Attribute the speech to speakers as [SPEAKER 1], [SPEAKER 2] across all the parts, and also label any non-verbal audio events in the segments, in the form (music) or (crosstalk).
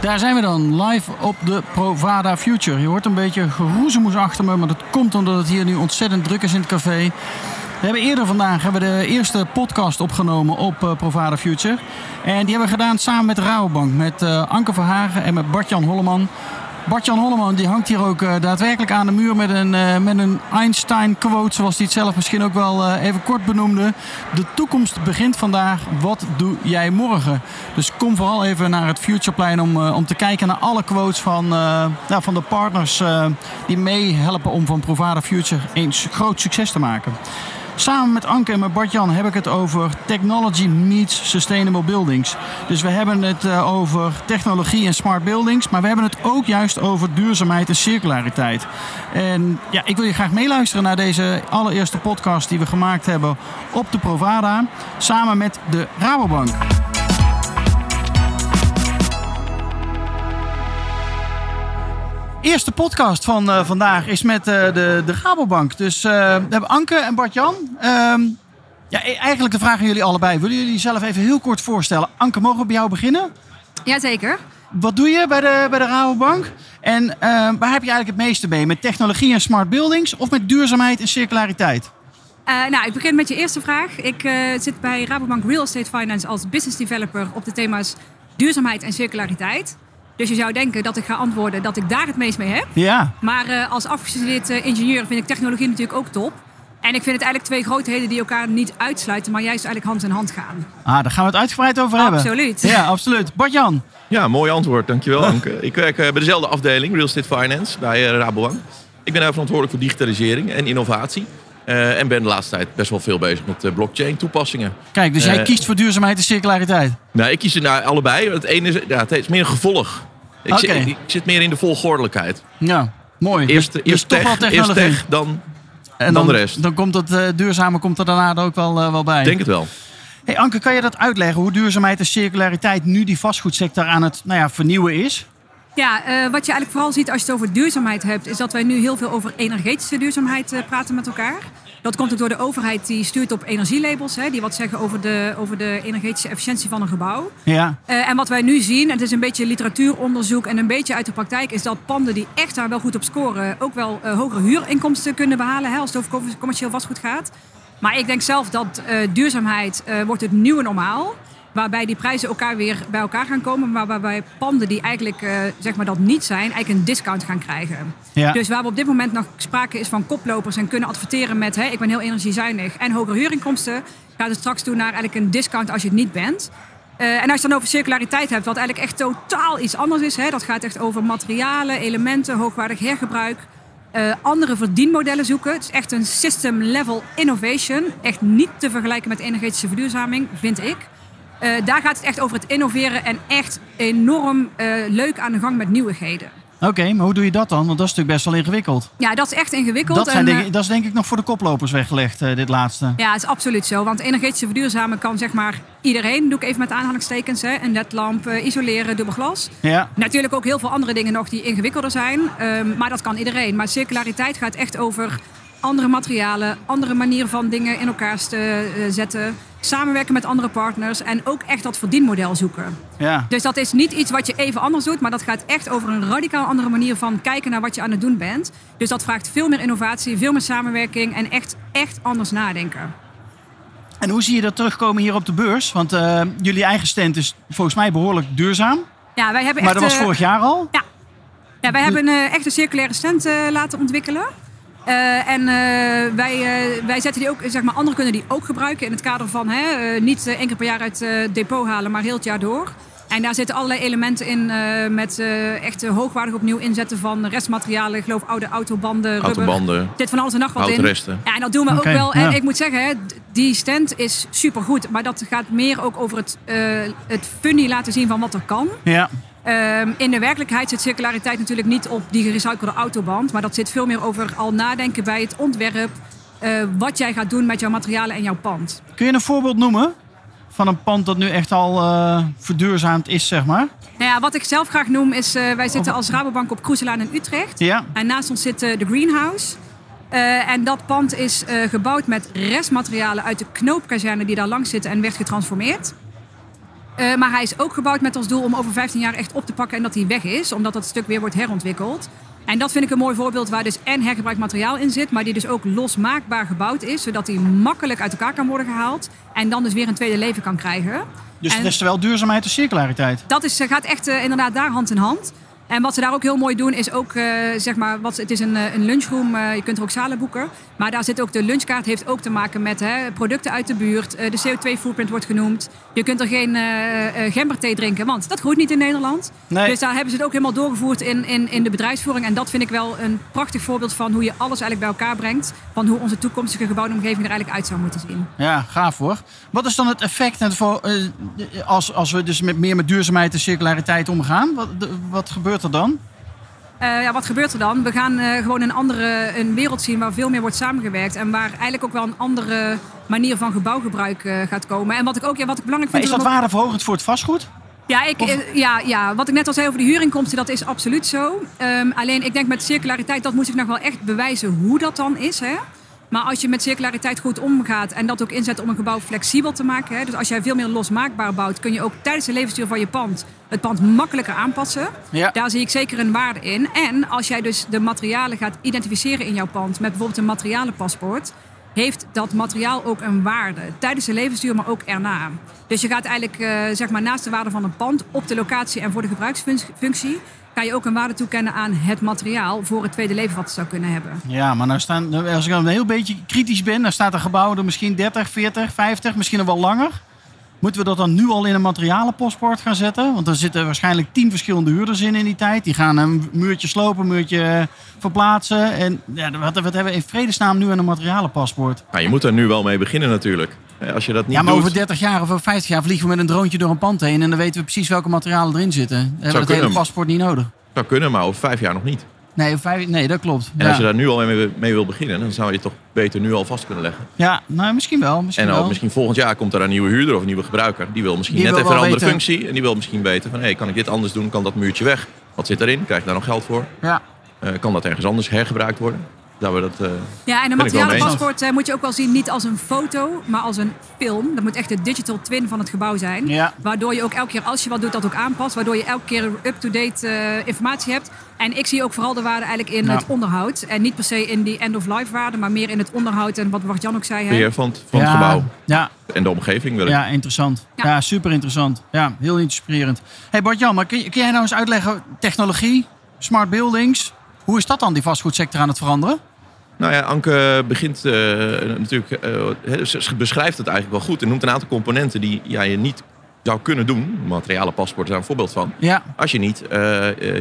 [SPEAKER 1] Daar zijn we dan, live op de Provada Future. Je hoort een beetje geroezemoes achter me, maar dat komt omdat het hier nu ontzettend druk is in het café. We hebben eerder vandaag hebben we de eerste podcast opgenomen op uh, Provada Future. En die hebben we gedaan samen met Rabobank, met uh, Anke Verhagen en met Bart-Jan Holleman. Bart-Jan Holleman die hangt hier ook uh, daadwerkelijk aan de muur met een, uh, met een Einstein-quote, zoals hij het zelf misschien ook wel uh, even kort benoemde. De toekomst begint vandaag, wat doe jij morgen? Dus kom vooral even naar het Futureplein om, om te kijken naar alle quotes van, nou, van de partners die meehelpen om van Provada Future een groot succes te maken. Samen met Anke en met Bart-Jan heb ik het over Technology Meets Sustainable Buildings. Dus we hebben het uh, over technologie en smart buildings, maar we hebben het ook juist over duurzaamheid en circulariteit. En ja, ik wil je graag meeluisteren naar deze allereerste podcast die we gemaakt hebben op de Provada, samen met de Rabobank. Eerste podcast van uh, vandaag is met uh, de, de Rabobank. Dus uh, we hebben Anke en Bart-Jan. Um, ja, eigenlijk de vraag aan jullie allebei. Willen jullie zelf even heel kort voorstellen? Anke, mogen we bij jou beginnen?
[SPEAKER 2] Jazeker.
[SPEAKER 1] Wat doe je bij de, bij de Rabobank? En waar heb je eigenlijk het meeste mee? Met technologie en smart buildings of met duurzaamheid en circulariteit?
[SPEAKER 2] nou, ik begin met je eerste vraag. Ik zit bij Rabobank Real Estate Finance als business developer op de thema's duurzaamheid en circulariteit. Dus je zou denken dat ik ga antwoorden dat ik daar het meest mee heb.
[SPEAKER 1] Ja.
[SPEAKER 2] Maar uh, als afgestudeerd uh, ingenieur vind ik technologie natuurlijk ook top. En ik vind het eigenlijk twee grootheden die elkaar niet uitsluiten, maar juist eigenlijk hand in hand gaan.
[SPEAKER 1] Ah, daar gaan we het uitgebreid over hebben.
[SPEAKER 2] Absoluut.
[SPEAKER 1] Ja, absoluut. Bart-Jan.
[SPEAKER 3] Ja, mooi antwoord. Dankjewel, Anke. Ik werk bij dezelfde afdeling, Real Estate Finance, bij Rabobank. Ik ben daar verantwoordelijk voor digitalisering en innovatie. Uh, en ben de laatste tijd best wel veel bezig met uh, blockchain toepassingen.
[SPEAKER 1] Kijk, dus jij uh, kiest voor duurzaamheid en circulariteit?
[SPEAKER 3] Nou, ik kies er naar allebei. Het ene is, ja, het is meer een gevolg. Ik, okay. zit, ik, zit, meer in de volgordelijkheid.
[SPEAKER 1] Ja, mooi.
[SPEAKER 3] Eerst,
[SPEAKER 1] dus,
[SPEAKER 3] eerst,
[SPEAKER 1] dus
[SPEAKER 3] tech,
[SPEAKER 1] toch wel
[SPEAKER 3] eerst tech, dan,
[SPEAKER 1] en
[SPEAKER 3] dan, de rest.
[SPEAKER 1] Dan komt het uh, duurzame komt er daarna ook wel, uh, wel bij.
[SPEAKER 3] Ik denk het wel.
[SPEAKER 1] Hey Anke, kan je dat uitleggen hoe duurzaamheid en circulariteit nu die vastgoedsector aan het nou ja, vernieuwen is?
[SPEAKER 2] Ja, uh, wat je eigenlijk vooral ziet als je het over duurzaamheid hebt, is dat wij nu heel veel over energetische duurzaamheid uh, praten met elkaar. Dat komt ook door de overheid die stuurt op energielabels, hè, die wat zeggen over de, over de energetische efficiëntie van een gebouw.
[SPEAKER 1] Ja.
[SPEAKER 2] Uh, en wat wij nu zien, en het is een beetje literatuuronderzoek en een beetje uit de praktijk, is dat panden die echt daar wel goed op scoren, ook wel hogere huurinkomsten kunnen behalen hè, als het over commercieel vastgoed gaat. Maar ik denk zelf dat duurzaamheid wordt het nieuwe normaal waarbij die prijzen elkaar weer bij elkaar gaan komen. Maar waarbij panden die eigenlijk uh, zeg maar dat niet zijn, eigenlijk een discount gaan krijgen.
[SPEAKER 1] Ja.
[SPEAKER 2] Dus waar we op dit moment nog sprake is van koplopers en kunnen adverteren met... Hey, ik ben heel energiezuinig en hogere huurinkomsten... gaat het straks toe naar eigenlijk een discount als je het niet bent. Uh, en als je het dan over circulariteit hebt, wat eigenlijk echt totaal iets anders is. Hè, dat gaat echt over materialen, elementen, hoogwaardig hergebruik... Uh, andere verdienmodellen zoeken. Het is echt een system level innovation. Echt niet te vergelijken met energetische verduurzaming, vind ik. Uh, daar gaat het echt over het innoveren en echt enorm uh, leuk aan de gang met nieuwigheden.
[SPEAKER 1] Oké, okay, maar hoe doe je dat dan? Want dat is natuurlijk best wel ingewikkeld.
[SPEAKER 2] Ja, dat is echt ingewikkeld.
[SPEAKER 1] Dat, zijn
[SPEAKER 2] en,
[SPEAKER 1] denk, dat is denk ik nog voor de koplopers weggelegd, uh, dit laatste.
[SPEAKER 2] Ja, het is absoluut zo. Want energetische verduurzamen kan zeg maar iedereen, doe ik even met aanhalingstekens, hè, een ledlamp, isoleren, dubbel glas.
[SPEAKER 1] Ja.
[SPEAKER 2] Natuurlijk ook heel veel andere dingen nog die ingewikkelder zijn. Um, maar dat kan iedereen. Maar circulariteit gaat echt over andere materialen, andere manieren van dingen in elkaar te uh, zetten. Samenwerken met andere partners en ook echt dat verdienmodel zoeken.
[SPEAKER 1] Ja.
[SPEAKER 2] Dus dat is niet iets wat je even anders doet, maar dat gaat echt over een radicaal andere manier van kijken naar wat je aan het doen bent. Dus dat vraagt veel meer innovatie, veel meer samenwerking en echt, echt anders nadenken.
[SPEAKER 1] En hoe zie je dat terugkomen hier op de beurs? Want uh, jullie eigen stand is volgens mij behoorlijk duurzaam.
[SPEAKER 2] Ja, wij hebben
[SPEAKER 1] maar
[SPEAKER 2] echt,
[SPEAKER 1] dat was vorig jaar al?
[SPEAKER 2] Ja, ja wij hebben uh, echt een circulaire stand uh, laten ontwikkelen. Uh, en uh, wij, uh, wij zetten die ook, zeg maar, anderen kunnen die ook gebruiken in het kader van hè, niet één keer per jaar uit het depot halen, maar heel het jaar door. En daar zitten allerlei elementen in met echt hoogwaardig opnieuw inzetten van restmaterialen. Ik geloof oude autobanden, rubber.
[SPEAKER 3] Autobanden.
[SPEAKER 2] Dit van alles en nog wat in. Ja, en dat doen we
[SPEAKER 1] okay,
[SPEAKER 2] ook wel. En ik moet zeggen, hè, die stand is supergoed. Maar dat gaat meer ook over het, het funny laten zien van wat er kan.
[SPEAKER 1] Ja.
[SPEAKER 2] Ehm, in de werkelijkheid zit circulariteit natuurlijk niet op die gerecyclede autoband. Maar dat zit veel meer over al nadenken bij het ontwerp. eh, wat jij gaat doen met jouw materialen en jouw pand.
[SPEAKER 1] Kun je een voorbeeld noemen van een pand dat nu echt al eh, verduurzaamd is, zeg maar?
[SPEAKER 2] Nou ja, wat ik zelf graag noem is, eh, wij zitten als Rabobank op Kroeselaan in Utrecht.
[SPEAKER 1] Ja.
[SPEAKER 2] En naast ons zit de Greenhouse. En dat pand is gebouwd met restmaterialen uit de knoopkazerne die daar langs zitten en werd getransformeerd. Eh, maar hij is ook gebouwd met als doel om over 15 jaar echt op te pakken en dat hij weg is, omdat dat stuk weer wordt herontwikkeld. En dat vind ik een mooi voorbeeld waar dus en hergebruikt materiaal in zit, maar die dus ook losmaakbaar gebouwd is, zodat hij makkelijk uit elkaar kan worden gehaald en dan dus weer een tweede leven kan krijgen.
[SPEAKER 1] Dus
[SPEAKER 2] En-
[SPEAKER 1] is terwijl duurzaamheid en circulariteit.
[SPEAKER 2] dat is, gaat echt eh, inderdaad daar hand in hand. En wat ze daar ook heel mooi doen is ook, eh, zeg maar, wat, het is een, eh, een lunchroom. eh, je kunt er ook zalen boeken. Maar daar zit ook de lunchkaart, heeft ook te maken met hè, producten uit de buurt. De CO2-footprint wordt genoemd. Je kunt er geen gemberthee drinken, want dat groeit niet in Nederland.
[SPEAKER 1] Nee.
[SPEAKER 2] Dus daar hebben ze het ook helemaal doorgevoerd in, in, in de bedrijfsvoering. En dat vind ik wel een prachtig voorbeeld van hoe je alles eigenlijk bij elkaar brengt. Van hoe onze toekomstige gebouwde omgeving er eigenlijk uit zou moeten zien.
[SPEAKER 1] Ja, gaaf hoor. Wat is dan het effect voor, als, als we dus met meer met duurzaamheid en circulariteit omgaan? Wat, de- wat gebeurt er dan?
[SPEAKER 2] Eh, ja, wat gebeurt er dan? We gaan eh, gewoon een andere een wereld zien waar veel meer wordt samengewerkt. En waar eigenlijk ook wel een andere manier van gebouwgebruik eh, gaat komen. En wat ik ook ja, wat ik belangrijk
[SPEAKER 1] Maar
[SPEAKER 2] vind.
[SPEAKER 1] is dat waardeverhogend voor het vastgoed?
[SPEAKER 2] Ja, ik, ja, ja, wat ik net al zei over de huurinkomsten, dat is absoluut zo. Ehm, alleen ik denk met circulariteit, dat moet ik nog wel echt bewijzen hoe dat dan is. Hè? Maar als je met circulariteit goed omgaat en dat ook inzet om een gebouw flexibel te maken. Hè? Dus als jij veel meer losmaakbaar bouwt, kun je ook tijdens de levensduur van je pand het pand makkelijker aanpassen.
[SPEAKER 1] Ja.
[SPEAKER 2] Daar zie ik zeker een waarde in. En als jij dus de materialen gaat identificeren in jouw pand met bijvoorbeeld een materialenpaspoort, heeft dat materiaal ook een waarde. Tijdens de levensduur, maar ook erna. Dus je gaat eigenlijk eh, zeg maar naast de waarde van een pand op de locatie en voor de gebruiksfunctie, kan je ook een waarde toekennen aan het materiaal voor het tweede leven wat het zou kunnen hebben.
[SPEAKER 1] Ja, maar nou staan, als ik dan een heel beetje kritisch ben, dan staat er gebouwen er misschien 30, 40, 50, misschien nog wel langer. Moeten we dat dan nu al in een materialenpaspoort gaan zetten? Want er zitten waarschijnlijk tien verschillende huurders in in die tijd. Die gaan een muurtje slopen, een muurtje eh, verplaatsen. En ja, wat, wat hebben we in vredesnaam nu aan een materialenpaspoort?
[SPEAKER 3] Nou, je moet er nu wel mee beginnen natuurlijk. Eh, Als je dat niet
[SPEAKER 1] Ja, maar
[SPEAKER 3] doet,
[SPEAKER 1] over 30 jaar of over 50 jaar vliegen we met een droontje door een pand heen. En dan weten we precies welke materialen erin zitten. Dan hebben we het hele paspoort niet nodig.
[SPEAKER 3] zou kunnen, maar over vijf jaar nog niet.
[SPEAKER 1] Nee, vijf, nee dat klopt.
[SPEAKER 3] En
[SPEAKER 1] ja.
[SPEAKER 3] als je daar nu al mee, mee wil beginnen, dan zou je toch beter nu al vast kunnen leggen.
[SPEAKER 1] ja, nou misschien wel. Misschien
[SPEAKER 3] En
[SPEAKER 1] wel.
[SPEAKER 3] misschien volgend jaar komt er een nieuwe huurder of een nieuwe gebruiker. Die wil misschien
[SPEAKER 1] Die
[SPEAKER 3] net
[SPEAKER 1] wil
[SPEAKER 3] even een andere
[SPEAKER 1] weten-
[SPEAKER 3] functie. En die wil misschien weten van, hé, kan ik dit anders doen? Kan dat muurtje weg? Wat zit erin? Krijg ik daar nog geld voor?
[SPEAKER 1] Ja.
[SPEAKER 3] Eh, kan dat ergens anders hergebruikt worden? Dat we dat, eh,
[SPEAKER 2] Ja, en een materialenpaspoort eh, moet je ook wel zien niet als een foto, maar als een film. Dat moet echt de digital twin van het gebouw zijn.
[SPEAKER 1] Ja.
[SPEAKER 2] Waardoor je ook elke keer als je wat doet dat ook aanpast. Waardoor je elke keer up-to-date eh, informatie hebt. En ik zie ook vooral de waarde eigenlijk in
[SPEAKER 1] Ja.
[SPEAKER 2] het onderhoud. En niet per se in die end-of-life waarde, maar meer in het onderhoud. En wat Bart-Jan ook zei. Hè?
[SPEAKER 3] beheer van, het, van het gebouw
[SPEAKER 1] Ja,
[SPEAKER 3] en de omgeving wil ik.
[SPEAKER 1] ja, interessant. Ja,
[SPEAKER 2] Ja.
[SPEAKER 1] super interessant. Ja, heel inspirerend. hey Bart-Jan, maar kun, je- kun jij nou eens uitleggen, technologie, smart buildings, hoe is dat dan, die vastgoedsector aan het veranderen?
[SPEAKER 3] Nou ja, Anke begint eh, natuurlijk, eh, ze beschrijft het eigenlijk wel goed. En noemt een aantal componenten die ja, je niet zou kunnen doen. Materialenpaspoort is daar een voorbeeld van.
[SPEAKER 1] Ja,
[SPEAKER 3] Als je niet eh,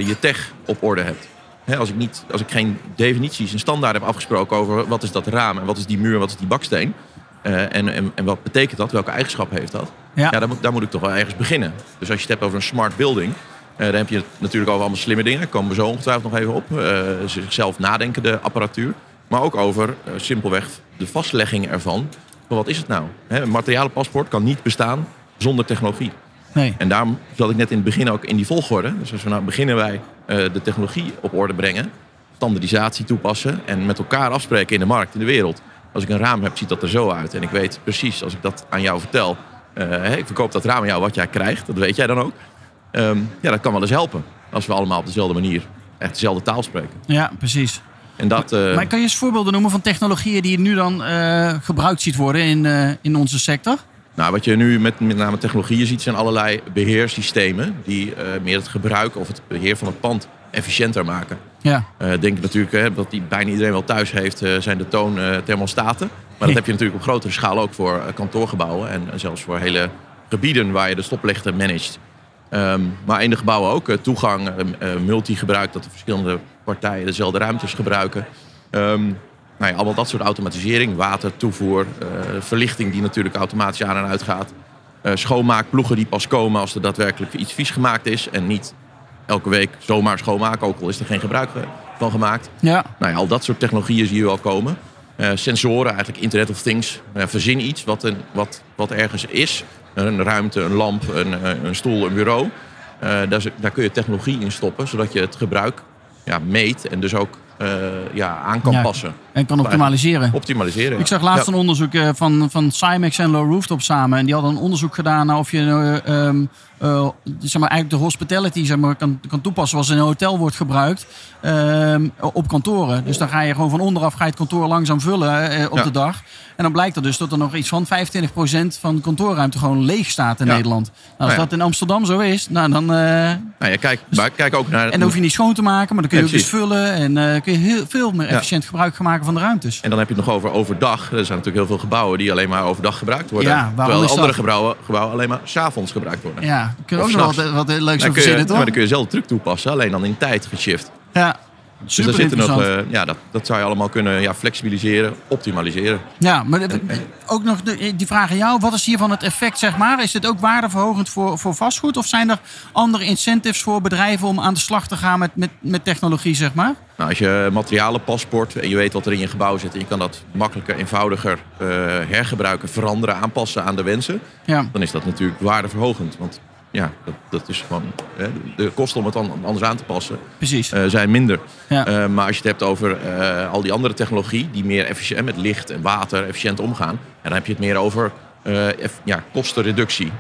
[SPEAKER 3] je tech op orde hebt. Hè, als, ik niet, als ik geen definities en standaard heb afgesproken over wat is dat raam en wat is die muur, wat is die baksteen. en, en, en wat betekent dat? Welke eigenschappen heeft dat?
[SPEAKER 1] ja.
[SPEAKER 3] Ja, daar, moet, daar moet ik toch wel ergens beginnen. Dus als je het hebt over een smart building, dan heb je het natuurlijk over allemaal slimme dingen. Daar komen we zo ongetwijfeld nog even op. Eh, zichzelf nadenkende apparatuur. Maar ook over eh, simpelweg de vastlegging ervan. Van wat is het nou? Hè, een materialenpaspoort kan niet bestaan zonder technologie.
[SPEAKER 1] nee.
[SPEAKER 3] En daarom zat ik net in het begin ook in die volgorde. Dus als we nou beginnen wij eh, de technologie op orde brengen, standaardisatie toepassen en met elkaar afspreken in de markt, in de wereld. Als ik een raam heb, ziet dat er zo uit. En ik weet precies, als ik dat aan jou vertel, eh, ik verkoop dat raam aan jou, wat jij krijgt, dat weet jij dan ook. Ehm, ja, dat kan wel eens helpen. Als we allemaal op dezelfde manier echt dezelfde taal spreken.
[SPEAKER 1] Ja, precies.
[SPEAKER 3] En dat, eh,
[SPEAKER 1] Maar kan je eens voorbeelden noemen van technologieën die je nu dan eh, gebruikt ziet worden in, eh, in onze sector?
[SPEAKER 3] Nou, wat je nu met met name technologieën ziet, zijn allerlei beheersystemen die meer het gebruik of het beheer van het pand efficiënter maken.
[SPEAKER 1] Ja,
[SPEAKER 3] denk natuurlijk hè, dat die bijna iedereen wel thuis heeft, zijn de toonthermostaten. maar dat heb je natuurlijk op grotere schaal ook voor kantoorgebouwen en zelfs voor hele gebieden waar je de stoplichten managt. Ehm, maar in de gebouwen ook. eh, toegang, eh, eh, multi-gebruik, dat de verschillende partijen dezelfde ruimtes gebruiken. Ehm, nou ja, allemaal dat soort automatisering, water, toevoer, eh, verlichting die natuurlijk automatisch aan en uit gaat. Schoonmaakploegen die pas komen als er daadwerkelijk iets vies gemaakt is en niet elke week zomaar schoonmaken, ook al is er geen gebruik van gemaakt.
[SPEAKER 1] Ja,
[SPEAKER 3] Nou ja, al dat soort technologieën zie je wel komen. Sensoren, eigenlijk Internet of Things. Eh, verzin iets wat, een, wat, wat ergens is. Een ruimte, een lamp, een, eh, een stoel, een bureau. Eh, daar, daar kun je technologie in stoppen, zodat je het gebruik ja, meet en dus ook ja, aan kan
[SPEAKER 1] Ja.
[SPEAKER 3] passen.
[SPEAKER 1] en kan optimaliseren.
[SPEAKER 3] Optimaliseren.
[SPEAKER 1] Ik zag laatst een onderzoek eh, van, van Cymex en Low Rooftop samen. En die hadden een onderzoek gedaan naar of je eh, ehm, eh, zeg maar, eigenlijk de hospitality zeg maar, kan, kan toepassen zoals in een hotel wordt gebruikt ehm, op kantoren. Dus dan ga je gewoon van onderaf ga je het kantoor langzaam vullen eh, op
[SPEAKER 3] Ja.
[SPEAKER 1] de dag. En dan blijkt er dus dat er nog iets van 25% van kantoorruimte gewoon leeg staat in
[SPEAKER 3] Ja.
[SPEAKER 1] Nederland. Nou, als
[SPEAKER 3] Nou ja.
[SPEAKER 1] dat in Amsterdam zo is, nou, dan, eh,
[SPEAKER 3] Nou ja, kijk, maar kijk ook naar...
[SPEAKER 1] en dan hoef je niet schoon te maken, maar dan kun je
[SPEAKER 3] Ja,
[SPEAKER 1] ook dus vullen. En eh, kun je heel veel meer
[SPEAKER 3] Ja.
[SPEAKER 1] efficiënt gebruik gaan maken van de ruimtes.
[SPEAKER 3] En dan heb je het nog over overdag. Er zijn natuurlijk heel veel gebouwen die alleen maar overdag gebruikt worden.
[SPEAKER 1] Ja,
[SPEAKER 3] terwijl
[SPEAKER 1] dat?
[SPEAKER 3] andere gebouwen, gebouwen alleen maar s'avonds gebruikt worden.
[SPEAKER 1] Ja, kun je
[SPEAKER 3] Of
[SPEAKER 1] ook nog wat, wat leuks
[SPEAKER 3] Dan
[SPEAKER 1] over verzinnen, toch?
[SPEAKER 3] maar dan kun je dezelfde truc toepassen, alleen dan in tijd geshift.
[SPEAKER 1] Ja,
[SPEAKER 3] Dus daar zitten nog, eh, ja, dat, dat zou je allemaal kunnen ja, flexibiliseren, optimaliseren.
[SPEAKER 1] ja, maar ook nog de, die vraag aan jou. Wat is hiervan het effect, zeg maar? Is het ook waardeverhogend voor, voor vastgoed? Of zijn er andere incentives voor bedrijven om aan de slag te gaan met, met, met technologie, zeg maar?
[SPEAKER 3] Nou, als je materialenpaspoort en je weet wat er in je gebouw zit... en je kan dat makkelijker, eenvoudiger eh, hergebruiken, veranderen, aanpassen aan de wensen...
[SPEAKER 1] Ja,
[SPEAKER 3] dan is dat natuurlijk waardeverhogend. Want ja, dat, dat is gewoon... Hè, de kosten om het anders aan te passen
[SPEAKER 1] precies.
[SPEAKER 3] eh, zijn minder.
[SPEAKER 1] Ja.
[SPEAKER 3] Eh, maar als je het hebt over eh, al die andere technologie... die meer efficiënt met licht en water efficiënt omgaan... en dan heb je het meer over eff- ja, kostenreductie.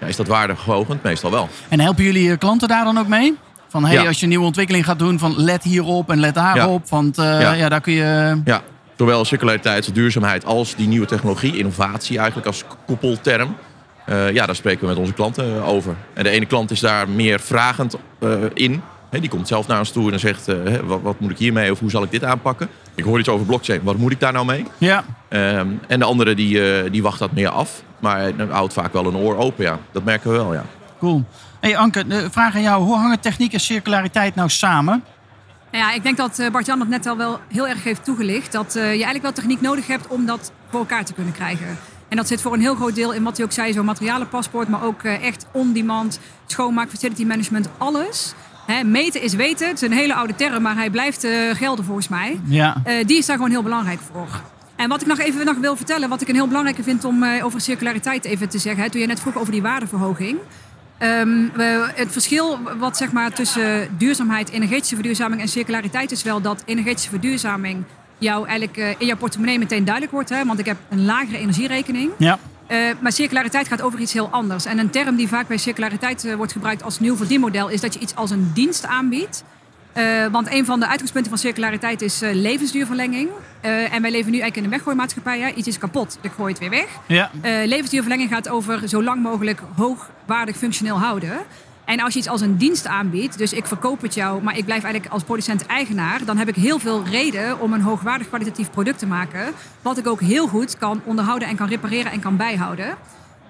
[SPEAKER 3] Ja, is dat waardeverhogend? Meestal wel.
[SPEAKER 1] En helpen jullie klanten daar dan ook mee? Van hey,
[SPEAKER 3] Ja.
[SPEAKER 1] als je een nieuwe ontwikkeling gaat doen, van let hierop en let daarop. Want eh, ja.
[SPEAKER 3] Ja.
[SPEAKER 1] daar kun je.
[SPEAKER 3] Ja, zowel circulariteit duurzaamheid als die nieuwe technologie, innovatie eigenlijk als koppelterm. Eh, ja, daar spreken we met onze klanten eh, over. En de ene klant is daar meer vragend eh, in. Hè, die komt zelf naar ons toe en zegt, eh, hè, wat, wat moet ik hiermee of hoe zal ik dit aanpakken? Ik hoor iets over blockchain, wat moet ik daar nou mee?
[SPEAKER 1] Ja,
[SPEAKER 3] Ehm, en de andere die, eh, die wacht dat meer af. Maar houdt vaak wel een oor open, ja. Dat merken we wel, ja.
[SPEAKER 1] cool. Hey Anke, de vraag aan jou. Hoe hangen techniek en circulariteit nou samen?
[SPEAKER 2] Ja, ik denk dat eh, Bart-Jan dat net al wel heel erg heeft toegelicht. Dat eh, je eigenlijk wel techniek nodig hebt om dat voor elkaar te kunnen krijgen. En dat zit voor een heel groot deel in wat hij ook zei, zo'n materialenpaspoort. Maar ook eh, echt on-demand, schoonmaak, facility management, alles. Meten is weten. Het is een hele oude term, maar hij blijft eh, gelden volgens mij.
[SPEAKER 1] Ja,
[SPEAKER 2] Eh, die is daar gewoon heel belangrijk voor. En wat ik nog even nog wil vertellen, wat ik een heel belangrijke vind om over circulariteit even te zeggen. Hè, toen je net vroeg over die waardeverhoging. Ehm, we- het verschil wat, zeg maar, tussen duurzaamheid, energetische verduurzaming en circulariteit is wel dat energetische verduurzaming jou eigenlijk eh, in jouw portemonnee meteen duidelijk wordt. Hè, want ik heb een lagere energierekening.
[SPEAKER 1] ja,
[SPEAKER 2] Eh, maar circulariteit gaat over iets heel anders. En een term die vaak bij circulariteit eh, wordt gebruikt als nieuw verdienmodel is dat je iets als een dienst aanbiedt. Want een van de uitgangspunten van circulariteit is levensduurverlenging. En wij leven nu eigenlijk in een weggooimaatschappij. Hè? Iets is kapot, ik gooi het weer weg.
[SPEAKER 1] ja.
[SPEAKER 2] Levensduurverlenging gaat over zo lang mogelijk hoogwaardig functioneel houden. En als je iets als een dienst aanbiedt, dus ik verkoop het jou, maar ik blijf eigenlijk als producent eigenaar, dan heb ik heel veel reden om een hoogwaardig kwalitatief product te maken. Wat ik ook heel goed kan onderhouden en kan repareren en kan bijhouden.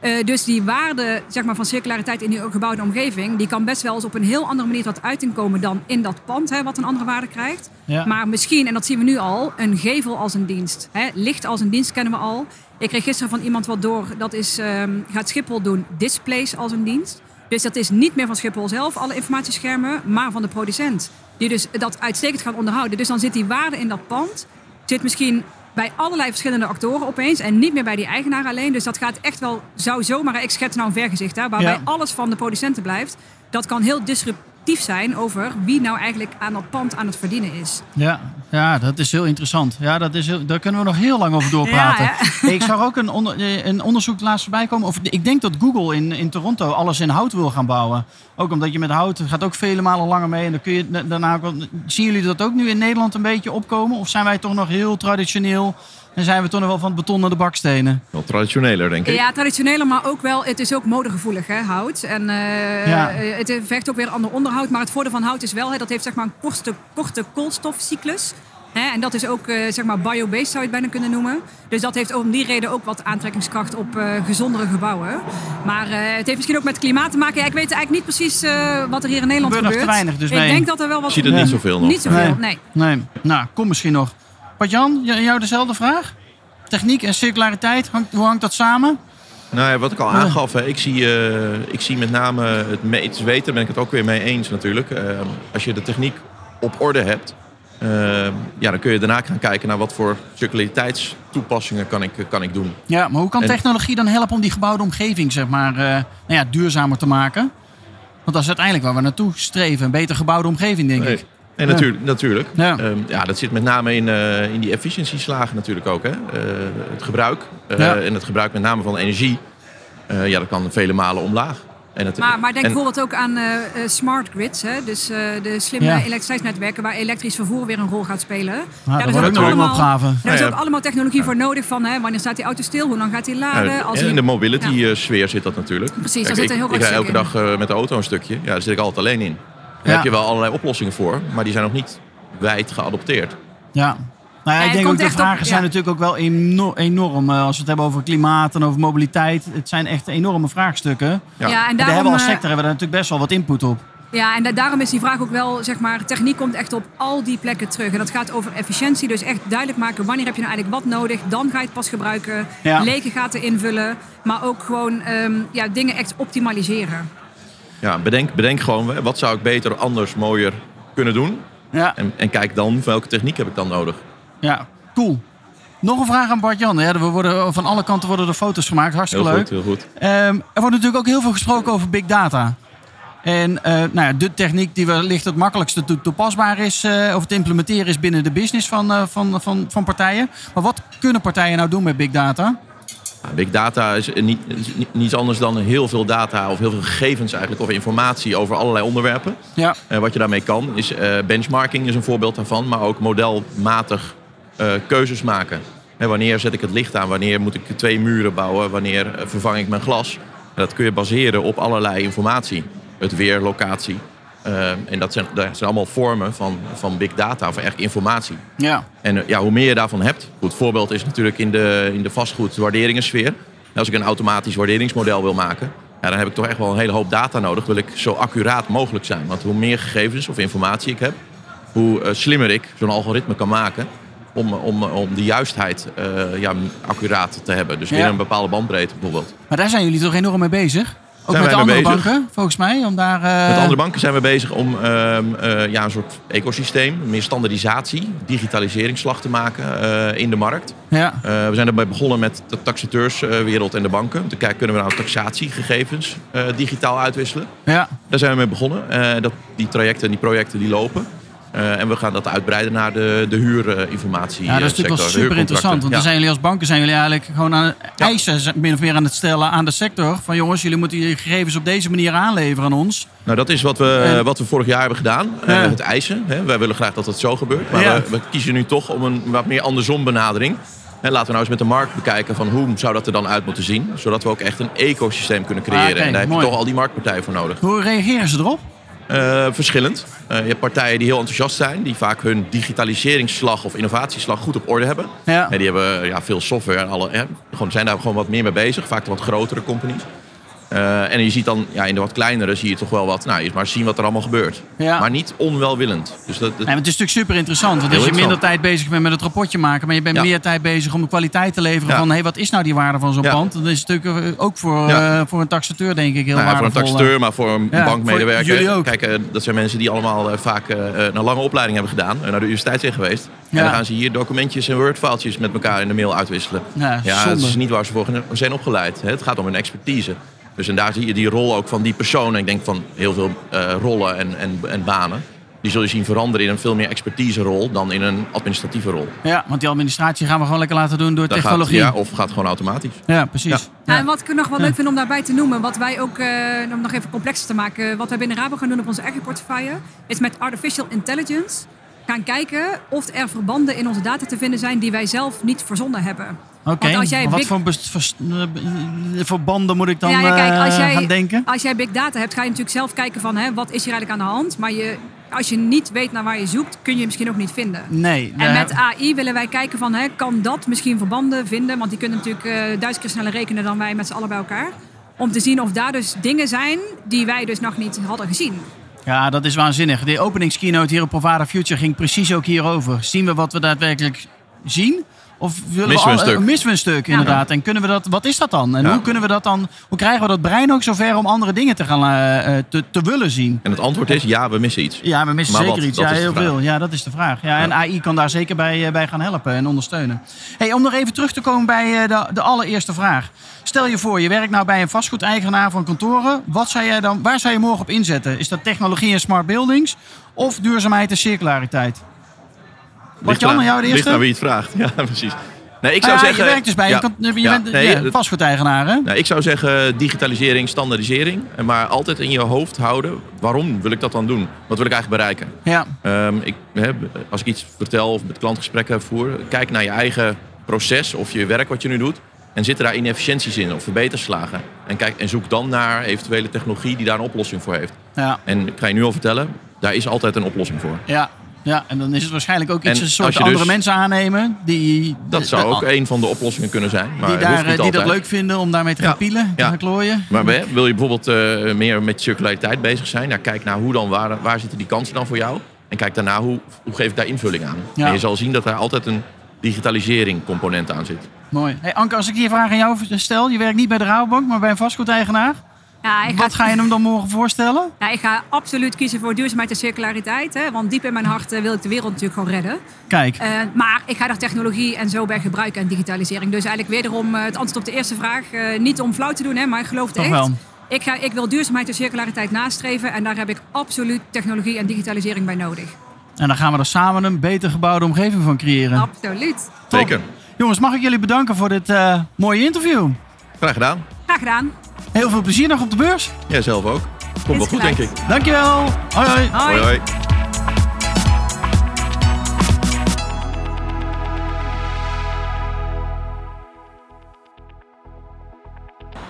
[SPEAKER 2] Eh, dus die waarde zeg maar, van circulariteit in die gebouwde omgeving, die kan best wel eens op een heel andere manier tot uiting komen dan in dat pand, hè, wat een andere waarde krijgt.
[SPEAKER 1] Ja.
[SPEAKER 2] Maar misschien, en dat zien we nu al, een gevel als een dienst. Hè? Licht als een dienst kennen we al. Ik kreeg gisteren van iemand wat door, dat is, ehm, gaat Schiphol doen, displays als een dienst. Dus dat is niet meer van Schiphol zelf, alle informatieschermen, maar van de producent. Die dus dat uitstekend gaan onderhouden. Dus dan zit die waarde in dat pand, zit misschien bij allerlei verschillende actoren opeens en niet meer bij die eigenaar alleen. Dus dat gaat echt wel, zou zomaar, ik schets nou een vergezicht, hè, waarbij
[SPEAKER 1] Ja.
[SPEAKER 2] alles van de producenten blijft. Dat kan heel zijn over wie nou eigenlijk aan dat pand aan het verdienen is.
[SPEAKER 1] Ja, ja, dat is heel interessant. Ja, dat is heel, daar kunnen we nog heel lang over doorpraten.
[SPEAKER 2] Ja,
[SPEAKER 1] ik zag ook een, onder, een onderzoek laatst voorbij komen. Of, ik denk dat Google in, in Toronto alles in hout wil gaan bouwen. Ook omdat je met hout gaat ook vele malen langer mee. En dan kun je da- daarna Zien jullie dat ook nu in Nederland een beetje opkomen? Of zijn wij toch nog heel traditioneel? En zijn we toch nog wel van het beton naar de bakstenen?
[SPEAKER 3] Wel traditioneler, denk ik.
[SPEAKER 2] Ja, traditioneler, maar ook wel, het is ook modegevoelig, hè, hout. En eh,
[SPEAKER 1] Ja.
[SPEAKER 2] eh, het vergt ook weer ander onderhoud. Maar het voordeel van hout is wel, hè, dat heeft zeg maar een korte, korte koolstofcyclus. Hè, en dat is ook eh, zeg maar biobased, zou je het bijna kunnen noemen. Dus dat heeft om die reden ook wat aantrekkingskracht op eh, gezondere gebouwen. Maar eh, het heeft misschien ook met klimaat te maken. Ja, ik weet eigenlijk niet precies eh, wat er hier in Nederland
[SPEAKER 1] Gebeurt nog
[SPEAKER 2] gebeurt.
[SPEAKER 1] te weinig, dus
[SPEAKER 2] ik
[SPEAKER 1] nee.
[SPEAKER 2] denk dat er wel wat
[SPEAKER 3] Ik zie er niet zoveel nog.
[SPEAKER 2] Niet zoveel, nee.
[SPEAKER 1] Nee, nou, kom misschien nog. Patjan, jou dezelfde vraag? Techniek en circulariteit, hangt, hoe hangt dat samen?
[SPEAKER 3] Nou ja, wat ik al aangaf, hè, ik, zie, eh, ik zie met name het meest weten, ben ik het ook weer mee eens natuurlijk. Eh, als je de techniek op orde hebt, eh, ja, dan kun je daarna gaan kijken naar wat voor circulariteitstoepassingen kan ik, kan ik doen.
[SPEAKER 1] Ja, maar hoe kan
[SPEAKER 3] En-
[SPEAKER 1] technologie dan helpen om die gebouwde omgeving zeg maar, nou ja, duurzamer te maken? Want dat is uiteindelijk waar we naartoe streven. Een beter gebouwde omgeving, denk ik.
[SPEAKER 3] En
[SPEAKER 1] Ja.
[SPEAKER 3] natuurlijk, natuurlijk.
[SPEAKER 1] Ja.
[SPEAKER 3] Ehm, ja, dat zit met name in, eh, in die efficiëntieslagen natuurlijk ook. Hè? Eh, het gebruik. eh,
[SPEAKER 1] Ja.
[SPEAKER 3] En het gebruik met name van energie. eh, ja, dat kan vele malen omlaag. En het,
[SPEAKER 2] Maar, maar denk
[SPEAKER 3] en-
[SPEAKER 2] bijvoorbeeld ook aan eh, eh, smart grids, hè? dus eh, de slimme
[SPEAKER 1] Ja.
[SPEAKER 2] elektriciteitsnetwerken waar elektrisch vervoer weer een rol gaat spelen.
[SPEAKER 1] Ja,
[SPEAKER 2] daar
[SPEAKER 1] dat
[SPEAKER 2] is
[SPEAKER 1] wordt ook
[SPEAKER 2] allemaal-
[SPEAKER 1] opgave.
[SPEAKER 2] Daar is ook
[SPEAKER 3] ja.
[SPEAKER 2] allemaal technologie voor nodig van hè, wanneer staat die auto stil, hoe lang gaat die laden.
[SPEAKER 3] Ja,
[SPEAKER 2] als
[SPEAKER 3] en in de mobility-sfeer zit dat natuurlijk.
[SPEAKER 2] Precies, daar zit
[SPEAKER 3] ik,
[SPEAKER 2] een heel
[SPEAKER 3] ik
[SPEAKER 2] groot
[SPEAKER 3] rij elke dag eh, met de auto een stukje. Ja, daar zit ik altijd alleen in. Daar
[SPEAKER 1] Ja.
[SPEAKER 3] heb je wel allerlei oplossingen voor, maar die zijn nog niet wijd geadopteerd.
[SPEAKER 1] Ja. Nou ja, ik denk ook de
[SPEAKER 2] op-
[SPEAKER 1] vragen zijn
[SPEAKER 2] ja.
[SPEAKER 1] natuurlijk ook wel eno- enorm. eh, als we het hebben over klimaat en over mobiliteit. Het zijn echt enorme vraagstukken. En
[SPEAKER 3] Ja.
[SPEAKER 2] Ja, en
[SPEAKER 1] daar
[SPEAKER 2] daarom,
[SPEAKER 1] hebben we als
[SPEAKER 2] eh,
[SPEAKER 1] sector hebben we daar natuurlijk best wel wat input op.
[SPEAKER 2] Ja, en da- daarom is die vraag ook wel, zeg maar, techniek komt echt op al die plekken terug. En dat gaat over efficiëntie, dus echt duidelijk maken wanneer heb je nou eigenlijk wat nodig. Dan ga je het pas gebruiken,
[SPEAKER 1] Ja.
[SPEAKER 2] lege gaten invullen, maar ook gewoon ehm, ja, dingen echt optimaliseren.
[SPEAKER 3] Ja, bedenk, bedenk gewoon, wat zou ik beter, anders, mooier kunnen doen?
[SPEAKER 1] Ja,
[SPEAKER 3] En, en kijk dan, welke techniek heb ik dan nodig?
[SPEAKER 1] ja, cool. Nog een vraag aan Bart-Jan. Ja, we worden, van alle kanten worden er foto's gemaakt. Hartstikke
[SPEAKER 3] Heel
[SPEAKER 1] leuk.
[SPEAKER 3] goed, heel goed.
[SPEAKER 1] Ehm, er wordt natuurlijk ook heel veel gesproken over big data. En eh, nou ja, de techniek die wellicht het makkelijkste toe- toepasbaar is eh, of te implementeren is binnen de business van, eh, van, van, van partijen. Maar wat kunnen partijen nou doen met big data?
[SPEAKER 3] Ja, Big data is niet, is niet- niets anders dan heel veel data of heel veel gegevens eigenlijk of informatie over allerlei onderwerpen.
[SPEAKER 1] Ja,
[SPEAKER 3] Eh, wat je daarmee kan is eh, benchmarking is een voorbeeld daarvan, maar ook modelmatig eh, keuzes maken. Hè, wanneer zet ik het licht aan? Wanneer moet ik twee muren bouwen? Wanneer eh, vervang ik mijn glas? En dat kun je baseren op allerlei informatie. Het weer, locatie. Eh, en dat zijn, dat zijn allemaal vormen van, van big data, of echt informatie.
[SPEAKER 1] ja.
[SPEAKER 3] En eh, ja, hoe meer je daarvan hebt. Een goed voorbeeld is natuurlijk in de, in de vastgoedwaarderingensfeer. Als ik een automatisch waarderingsmodel wil maken, ja, dan heb ik toch echt wel een hele hoop data nodig. Wil ik zo accuraat mogelijk zijn. Want hoe meer gegevens of informatie ik heb, hoe eh, slimmer ik zo'n algoritme kan maken. Om, om, om de juistheid eh, ja, accuraat te hebben. Dus
[SPEAKER 1] Ja.
[SPEAKER 3] binnen een bepaalde bandbreedte bijvoorbeeld.
[SPEAKER 1] Maar daar zijn jullie toch enorm mee bezig? Ook
[SPEAKER 3] Zijn
[SPEAKER 1] met de andere banken, volgens mij. Om daar, eh,
[SPEAKER 3] Met andere banken zijn we bezig om ehm, eh, ja, een soort ecosysteem, meer standaardisatie, digitaliseringsslag te maken eh, in de markt.
[SPEAKER 1] Ja,
[SPEAKER 3] Eh, we zijn erbij begonnen met de taxateurswereld en de banken. Om te kijken, kunnen we nou taxatiegegevens eh, digitaal uitwisselen?
[SPEAKER 1] ja.
[SPEAKER 3] Daar zijn we mee begonnen. Eh, dat, die trajecten en die projecten die lopen. Eh, en we gaan dat uitbreiden naar de, de huurinformatie.
[SPEAKER 1] ja, dat is natuurlijk wel super interessant. Want dan zijn jullie als banken zijn jullie eigenlijk gewoon aan het eisen, min of meer aan het stellen aan de sector. Van jongens, jullie moeten je gegevens op deze manier aanleveren aan ons.
[SPEAKER 3] Nou, dat is wat we,
[SPEAKER 1] En-
[SPEAKER 3] wat we vorig jaar hebben gedaan. Eh, het eisen. Hè. Wij willen graag dat het zo gebeurt. Maar we, we kiezen nu toch om een wat meer andersom benadering. En laten we nou eens met de markt bekijken van hoe zou dat er dan uit moeten zien. Zodat we ook echt een ecosysteem kunnen creëren.
[SPEAKER 1] Ah, oké,
[SPEAKER 3] en daar heb je
[SPEAKER 1] mooi.
[SPEAKER 3] toch al die marktpartijen voor nodig.
[SPEAKER 1] Hoe reageren ze erop?
[SPEAKER 3] Eh, verschillend. Eh, je hebt partijen die heel enthousiast zijn, die vaak hun digitaliseringsslag of innovatieslag goed op orde hebben.
[SPEAKER 1] Ja.
[SPEAKER 3] En die hebben ja, veel software en alle, hè, gewoon, zijn daar gewoon wat meer mee bezig, vaak de wat grotere companies. Eh, en je ziet dan ja, in de wat kleinere zie je toch wel wat, nou, je maar zien wat er allemaal gebeurt.
[SPEAKER 1] Ja.
[SPEAKER 3] Maar niet onwelwillend. Dus dat, dat-
[SPEAKER 1] Nee, het is natuurlijk super interessant. Want als je minder tijd bezig bent met het rapportje maken, maar je bent
[SPEAKER 3] Ja.
[SPEAKER 1] meer tijd bezig om de kwaliteit te leveren
[SPEAKER 3] Ja.
[SPEAKER 1] van hey, wat is nou die waarde van zo'n pand? Dat is natuurlijk eh, ook voor, eh, voor een taxateur denk ik heel
[SPEAKER 3] nou ja, voor een
[SPEAKER 1] waardevol.
[SPEAKER 3] taxateur, maar voor een bankmedewerker.
[SPEAKER 1] voor jullie ook.
[SPEAKER 3] Kijk, dat zijn mensen die allemaal vaak een lange opleiding hebben gedaan. en naar de universiteit zijn geweest. En dan gaan ze hier documentjes en wordfiltjes met elkaar in de mail uitwisselen.
[SPEAKER 1] Ja,
[SPEAKER 3] dat is niet waar ze voor zijn opgeleid. hè. Het gaat om hun expertise. Dus en daar zie je die rol ook van die persoon. En ik denk van heel veel eh, rollen en, en, en banen. Die zul je zien veranderen in een veel meer expertise rol dan in een administratieve rol.
[SPEAKER 1] Ja, want die administratie gaan we gewoon lekker laten doen door
[SPEAKER 3] Dat
[SPEAKER 1] technologie.
[SPEAKER 3] Gaat, ja, of gaat gewoon automatisch.
[SPEAKER 1] Ja, precies.
[SPEAKER 3] Ja.
[SPEAKER 1] Ja.
[SPEAKER 2] En wat ik nog wel
[SPEAKER 1] Ja.
[SPEAKER 2] leuk vind om daarbij te noemen, wat wij ook, eh, om nog even complexer te maken, wat wij binnen Rabo gaan doen op onze eigen portefeuille, is met artificial intelligence gaan kijken of er verbanden in onze data te vinden zijn die wij zelf niet verzonnen hebben.
[SPEAKER 1] Oké, wat
[SPEAKER 2] big-
[SPEAKER 1] voor best- vers- eh, verbanden moet ik dan
[SPEAKER 2] Ja, ja, kijk, als
[SPEAKER 1] eh,
[SPEAKER 2] jij,
[SPEAKER 1] gaan denken?
[SPEAKER 2] Als jij big data hebt, ga je natuurlijk zelf kijken van hè, wat is hier eigenlijk aan de hand. Maar je, als je niet weet naar waar je zoekt, kun je misschien ook niet vinden.
[SPEAKER 1] Nee.
[SPEAKER 2] En met AI willen wij kijken van, hè, kan dat misschien verbanden vinden? Want die kunnen natuurlijk eh, duizend keer sneller rekenen dan wij met z'n allen bij elkaar. Om te zien of daar dus dingen zijn die wij dus nog niet hadden gezien.
[SPEAKER 1] Ja, dat is waanzinnig. De openingskeynote hier op Provada Future ging precies ook hierover. Zien we wat we daadwerkelijk zien? Of willen
[SPEAKER 3] Missen we een stuk.
[SPEAKER 1] missen we een stuk, inderdaad. En kunnen we dat, wat is dat dan? En
[SPEAKER 3] Ja.
[SPEAKER 1] hoe kunnen we dat dan, hoe krijgen we dat brein ook zover om andere dingen te gaan eh, eh, te, te willen zien?
[SPEAKER 3] En het antwoord is ja, we missen iets.
[SPEAKER 1] Ja, we missen
[SPEAKER 3] Maar
[SPEAKER 1] zeker
[SPEAKER 3] wat?
[SPEAKER 1] iets. Ja, heel veel. Ja, dat is de vraag. Ja, en AI kan daar zeker bij, eh, bij gaan helpen en ondersteunen. Hey, om nog even terug te komen bij eh, de, de allereerste vraag. Stel je voor, je werkt nou bij een vastgoedeigenaar van kantoren. Wat zou jij dan, waar zou je morgen op inzetten? Is dat technologie en smart buildings of duurzaamheid en circulariteit? Wat Jan, aan jou de
[SPEAKER 3] Ligt
[SPEAKER 1] eerste?
[SPEAKER 3] aan wie het vraagt. (laughs) Ja, precies. Nee, ik zou
[SPEAKER 1] Ah, ja,
[SPEAKER 3] zeggen...
[SPEAKER 1] je werkt dus bij
[SPEAKER 3] ja,
[SPEAKER 1] je
[SPEAKER 3] ja,
[SPEAKER 1] bent
[SPEAKER 3] nee,
[SPEAKER 1] vastgoedeigenaar, hè?
[SPEAKER 3] Nou, ik zou zeggen digitalisering, standaardisering. Maar altijd in je hoofd houden, waarom wil ik dat dan doen? Wat wil ik eigenlijk bereiken?
[SPEAKER 1] Ja,
[SPEAKER 3] Ehm, ik, als ik iets vertel of met klantgesprekken voer, kijk naar je eigen proces of je werk wat je nu doet. En zitten daar inefficiënties in of verbeterslagen? En, kijk, en zoek dan naar eventuele technologie die daar een oplossing voor heeft.
[SPEAKER 1] ja,
[SPEAKER 3] En ik ga je nu al vertellen, daar is altijd een oplossing voor.
[SPEAKER 1] ja. Ja, en dan is het waarschijnlijk ook iets
[SPEAKER 3] En
[SPEAKER 1] een soort
[SPEAKER 3] als je
[SPEAKER 1] andere
[SPEAKER 3] dus-
[SPEAKER 1] mensen aannemen die...
[SPEAKER 3] Dat zou
[SPEAKER 1] de-
[SPEAKER 3] ook een van de oplossingen kunnen zijn. Maar
[SPEAKER 1] die, daar, die dat leuk vinden om daarmee te gaan
[SPEAKER 3] Ja,
[SPEAKER 1] pielen, te
[SPEAKER 3] ja.
[SPEAKER 1] gaan klooien.
[SPEAKER 3] Maar wil je bijvoorbeeld eh, meer met circulariteit bezig zijn? Nou, kijk naar hoe dan, waar, waar zitten die kansen dan voor jou? En kijk daarna hoe, hoe geef ik daar invulling aan.
[SPEAKER 1] Ja.
[SPEAKER 3] En je zal zien dat daar altijd een digitalisering component aan zit.
[SPEAKER 1] Mooi. Hey Anke, als ik die vraag aan jou stel, je werkt niet bij de Rabobank, maar bij een vastgoedeigenaar.
[SPEAKER 2] Ja, ik,
[SPEAKER 1] Wat ga je hem dan morgen voorstellen?
[SPEAKER 2] ja, ik ga absoluut kiezen voor duurzaamheid en circulariteit. Hè, want diep in mijn hart eh, wil ik de wereld natuurlijk gewoon redden.
[SPEAKER 1] Kijk,
[SPEAKER 2] Eh, maar ik ga daar technologie en zo bij gebruiken en digitalisering. Dus eigenlijk wederom eh, het antwoord op de eerste vraag. eh, niet om flauw te doen, hè, maar ik geloof het
[SPEAKER 1] Toch
[SPEAKER 2] echt.
[SPEAKER 1] wel.
[SPEAKER 2] Ik, ga, ik wil duurzaamheid en circulariteit nastreven. En daar heb ik absoluut technologie en digitalisering bij nodig.
[SPEAKER 1] en dan gaan we er samen een beter gebouwde omgeving van creëren.
[SPEAKER 2] Absoluut.
[SPEAKER 1] Top.
[SPEAKER 3] Zeker.
[SPEAKER 1] Jongens, mag ik jullie bedanken voor dit eh, mooie interview.
[SPEAKER 3] Graag gedaan.
[SPEAKER 2] Graag gedaan.
[SPEAKER 1] Heel veel plezier nog op de beurs.
[SPEAKER 3] Jij zelf ook. Komt wel goed, denk ik.
[SPEAKER 1] Dankjewel. Hoi hoi.
[SPEAKER 2] Hoi.
[SPEAKER 3] Hoi,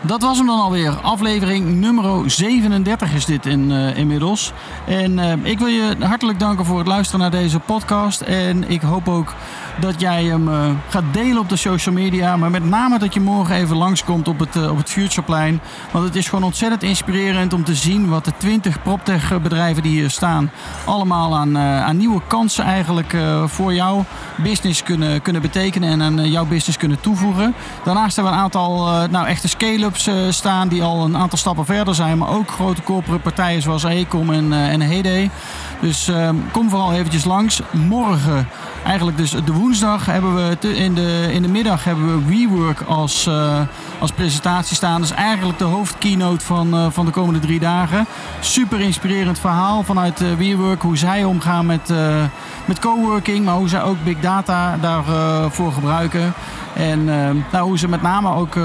[SPEAKER 1] Dat was hem dan alweer. Aflevering nummer 37 is dit in, eh, inmiddels. En eh, ik wil je hartelijk danken voor het luisteren naar deze podcast. En ik hoop ook dat jij hem eh, gaat delen op de social media. Maar met name dat je morgen even langskomt op het, op het Futureplein. Want het is gewoon ontzettend inspirerend om te zien wat de 20 proptech bedrijven die hier staan... allemaal aan, aan nieuwe kansen eigenlijk voor jouw business kunnen, kunnen betekenen. En aan jouw business kunnen toevoegen. Daarnaast hebben we een aantal nou, echte scale-ups eh, staan die al een aantal stappen verder zijn. Maar ook grote corporate partijen zoals Ecom en, eh en. Dus eh, kom vooral eventjes langs. Morgen, eigenlijk dus de woensdag, hebben we in, de, in de middag hebben we WeWork als, eh, als presentatie staan. Is eigenlijk de hoofdkeynote van, eh, van de komende drie dagen. Super inspirerend verhaal vanuit eh, WeWork. Hoe zij omgaan met, met coworking, maar hoe zij ook big data daarvoor voor gebruiken. En nou, hoe ze met name ook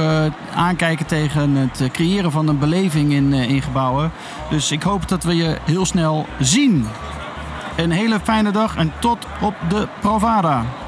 [SPEAKER 1] aankijken tegen het creëren van een beleving in, in gebouwen. Dus ik hoop dat we je heel snel zien. Een hele fijne dag en tot op de Provada.